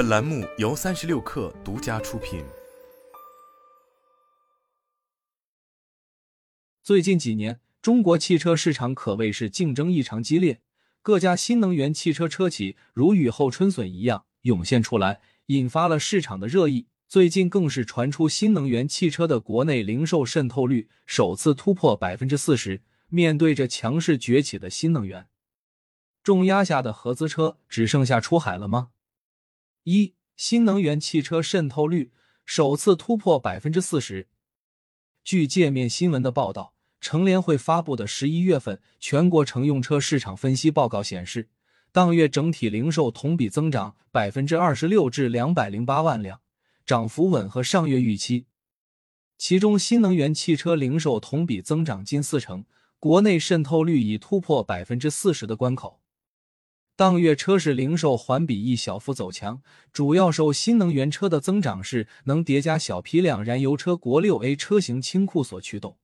本栏目由三十六氪独家出品。最近几年，中国汽车市场可谓是竞争异常激烈，各家新能源汽车车企如雨后春笋一样涌现出来，引发了市场的热议。最近更是传出新能源汽车的国内零售渗透率首次突破百分之四十。面对着强势崛起的新能源，重压下的合资车只剩下出海了吗？一新能源汽车渗透率首次突破百分之四十。据界面新闻的报道，乘联会发布的十一月份全国乘用车市场分析报告显示，当月整体零售同比增长百分之二十六至两百零八万辆，涨幅吻合上月预期。其中，新能源汽车零售同比增长近四成。国内渗透率已突破百分之四十的关口，当月车市零售环比亦小幅走强，主要受新能源车的增长势能叠加小批量燃油车国六 A 车型清库所驱动。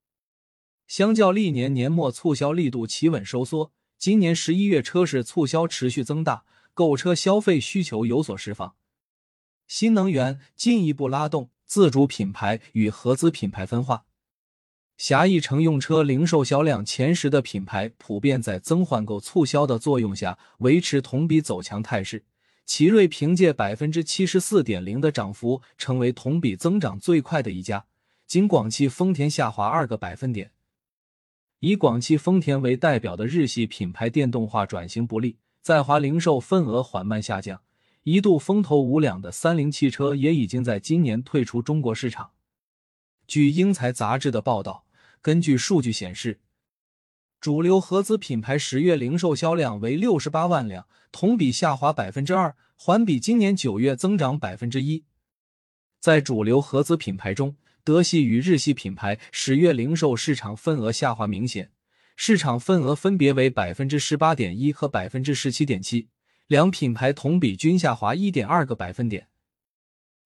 相较历年年末促销力度企稳收缩，今年十一月车市促销持续增大，购车消费需求有所释放，新能源进一步拉动自主品牌与合资品牌分化。狭义乘用车零售销量前十的品牌普遍在增换购促销的作用下维持同比走强态势。奇瑞凭借百分之七十四点零的涨幅，成为同比增长最快的一家，仅广汽丰田下滑二个百分点。以广汽丰田为代表的日系品牌电动化转型不利，在华零售份额缓慢下降，一度风头无两的三菱汽车也已经在今年退出中国市场。据英才杂志的报道。根据数据显示，主流合资品牌十月零售销量为六十八万辆，同比下滑百分之二，环比今年九月增长百分之一。在主流合资品牌中，德系与日系品牌十月零售市场份额下滑明显，市场份额分别为百分之十八点一和百分之十七点七，两品牌同比均下滑一点二个百分点。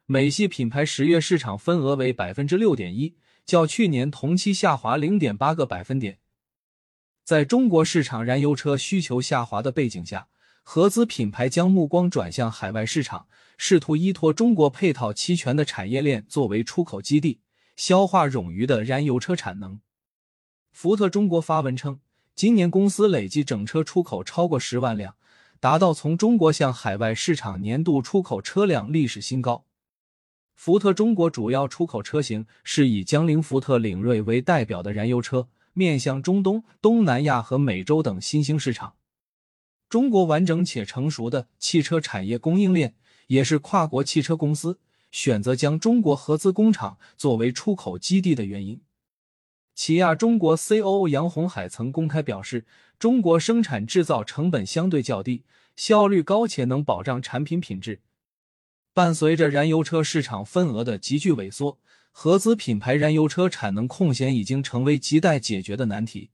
美系品牌十月市场份额为百分之六点一。较去年同期下滑零点八个百分点。在中国市场燃油车需求下滑的背景下，合资品牌将目光转向海外市场，试图依托中国配套齐全的产业链作为出口基地，消化冗余的燃油车产能。福特中国发文称，今年公司累计整车出口超过十万辆，达到从中国向海外市场年度出口车辆历史新高。福特中国主要出口车型是以江铃福特领锐为代表的燃油车，面向中东、东南亚和美洲等新兴市场。中国完整且成熟的汽车产业供应链，也是跨国汽车公司选择将中国合资工厂作为出口基地的原因。起亚中国 COO 杨红海曾公开表示，中国生产制造成本相对较低，效率高且能保障产品品质。伴随着燃油车市场份额的急剧萎缩，合资品牌燃油车产能空闲已经成为亟待解决的难题。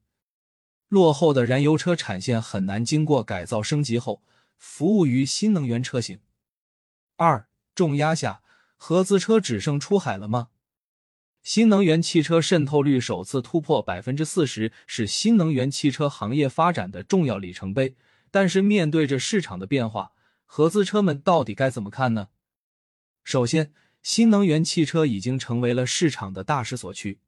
落后的燃油车产线很难经过改造升级后服务于新能源车型。二重压下，合资车只剩出海了吗？新能源汽车渗透率首次突破百分之四十，是新能源汽车行业发展的重要里程碑。但是面对着市场的变化，合资车们到底该怎么看呢？首先，新能源汽车已经成为了市场的大势所趋。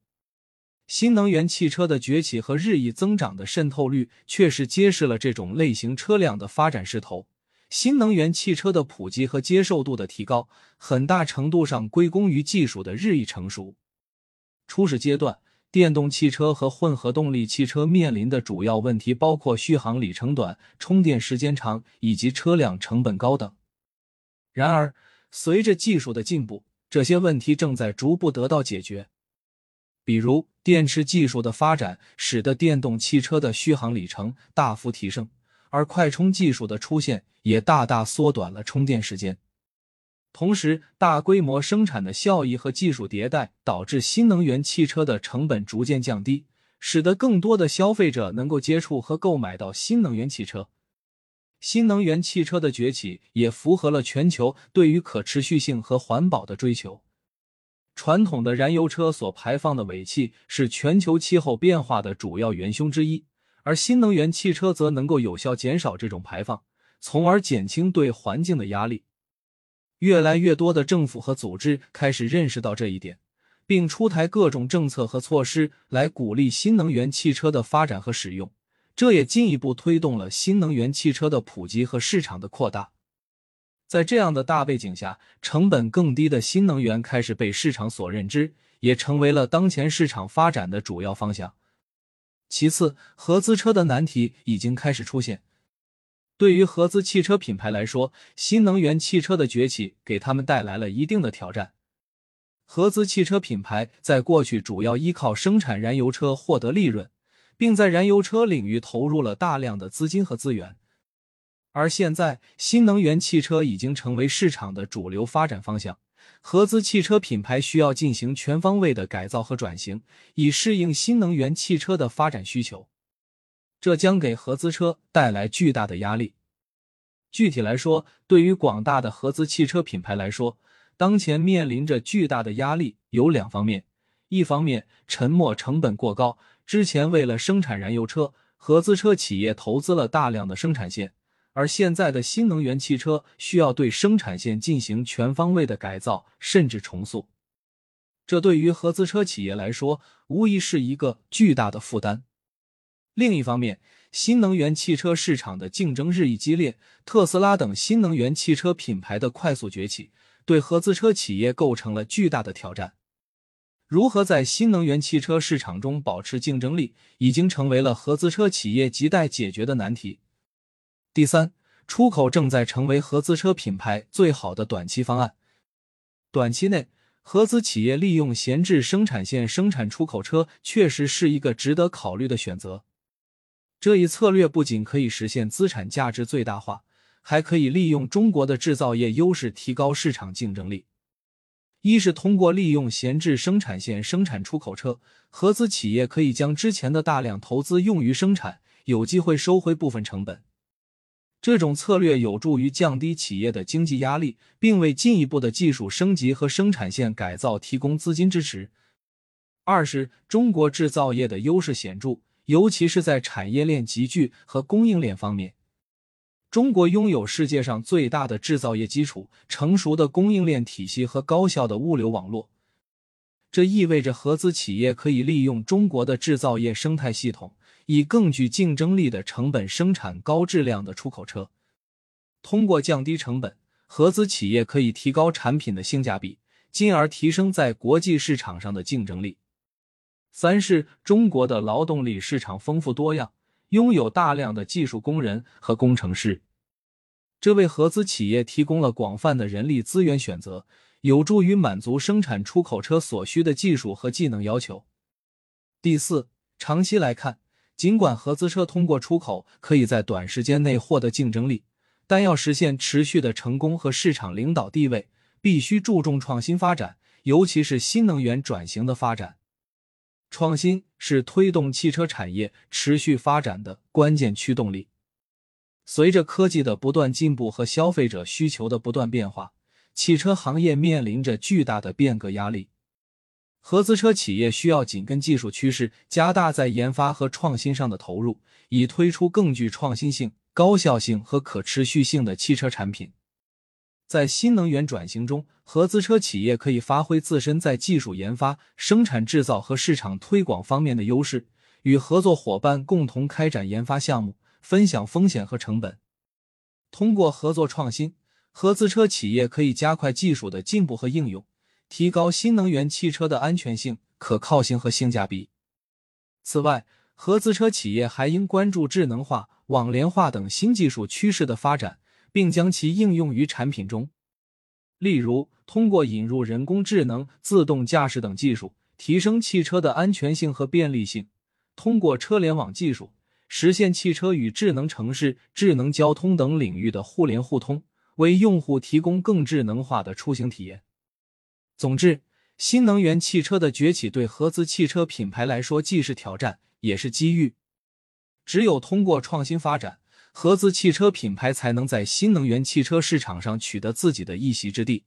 新能源汽车的崛起和日益增长的渗透率，确实揭示了这种类型车辆的发展势头。新能源汽车的普及和接受度的提高，很大程度上归功于技术的日益成熟。初始阶段，电动汽车和混合动力汽车面临的主要问题包括续航里程短、充电时间长以及车辆成本高等。然而，随着技术的进步，这些问题正在逐步得到解决。比如，电池技术的发展使得电动汽车的续航里程大幅提升，而快充技术的出现也大大缩短了充电时间。同时，大规模生产的效益和技术迭代导致新能源汽车的成本逐渐降低，使得更多的消费者能够接触和购买到新能源汽车。新能源汽车的崛起也符合了全球对于可持续性和环保的追求。传统的燃油车所排放的尾气是全球气候变化的主要元凶之一，而新能源汽车则能够有效减少这种排放，从而减轻对环境的压力。越来越多的政府和组织开始认识到这一点，并出台各种政策和措施来鼓励新能源汽车的发展和使用。这也进一步推动了新能源汽车的普及和市场的扩大。在这样的大背景下，成本更低的新能源开始被市场所认知，也成为了当前市场发展的主要方向。其次，合资车的难题已经开始出现。对于合资汽车品牌来说，新能源汽车的崛起给他们带来了一定的挑战。合资汽车品牌在过去主要依靠生产燃油车获得利润。并在燃油车领域投入了大量的资金和资源，而现在新能源汽车已经成为市场的主流发展方向，合资汽车品牌需要进行全方位的改造和转型，以适应新能源汽车的发展需求，这将给合资车带来巨大的压力。具体来说，对于广大的合资汽车品牌来说，当前面临着巨大的压力有两方面，一方面沉没成本过高。之前为了生产燃油车，合资车企业投资了大量的生产线，而现在的新能源汽车需要对生产线进行全方位的改造，甚至重塑。这对于合资车企业来说，无疑是一个巨大的负担。另一方面，新能源汽车市场的竞争日益激烈，特斯拉等新能源汽车品牌的快速崛起，对合资车企业构成了巨大的挑战。如何在新能源汽车市场中保持竞争力，已经成为了合资车企业亟待解决的难题。第三，出口正在成为合资车品牌最好的短期方案。短期内，合资企业利用闲置生产线生产出口车，确实是一个值得考虑的选择。这一策略不仅可以实现资产价值最大化，还可以利用中国的制造业优势提高市场竞争力。一是通过利用闲置生产线生产出口车，合资企业可以将之前的大量投资用于生产，有机会收回部分成本。这种策略有助于降低企业的经济压力，并为进一步的技术升级和生产线改造提供资金支持。二是中国制造业的优势显著，尤其是在产业链集聚和供应链方面。中国拥有世界上最大的制造业基础、成熟的供应链体系和高效的物流网络，这意味着合资企业可以利用中国的制造业生态系统，以更具竞争力的成本生产高质量的出口车。通过降低成本，合资企业可以提高产品的性价比，进而提升在国际市场上的竞争力。三是中国的劳动力市场丰富多样。拥有大量的技术工人和工程师，这为合资企业提供了广泛的人力资源选择，有助于满足生产出口车所需的技术和技能要求。第四，长期来看，尽管合资车通过出口可以在短时间内获得竞争力，但要实现持续的成功和市场领导地位，必须注重创新发展，尤其是新能源转型的发展。创新是推动汽车产业持续发展的关键驱动力。随着科技的不断进步和消费者需求的不断变化，汽车行业面临着巨大的变革压力。合资车企业需要紧跟技术趋势，加大在研发和创新上的投入，以推出更具创新性、高效性和可持续性的汽车产品。在新能源转型中，合资车企业可以发挥自身在技术研发、生产制造和市场推广方面的优势，与合作伙伴共同开展研发项目，分享风险和成本。通过合作创新，合资车企业可以加快技术的进步和应用，提高新能源汽车的安全性、可靠性和性价比。此外，合资车企业还应关注智能化、网联化等新技术趋势的发展。并将其应用于产品中，例如通过引入人工智能、自动驾驶等技术，提升汽车的安全性和便利性；通过车联网技术，实现汽车与智能城市、智能交通等领域的互联互通，为用户提供更智能化的出行体验。总之，新能源汽车的崛起对合资汽车品牌来说既是挑战，也是机遇。只有通过创新发展。合资汽车品牌才能在新能源汽车市场上取得自己的一席之地。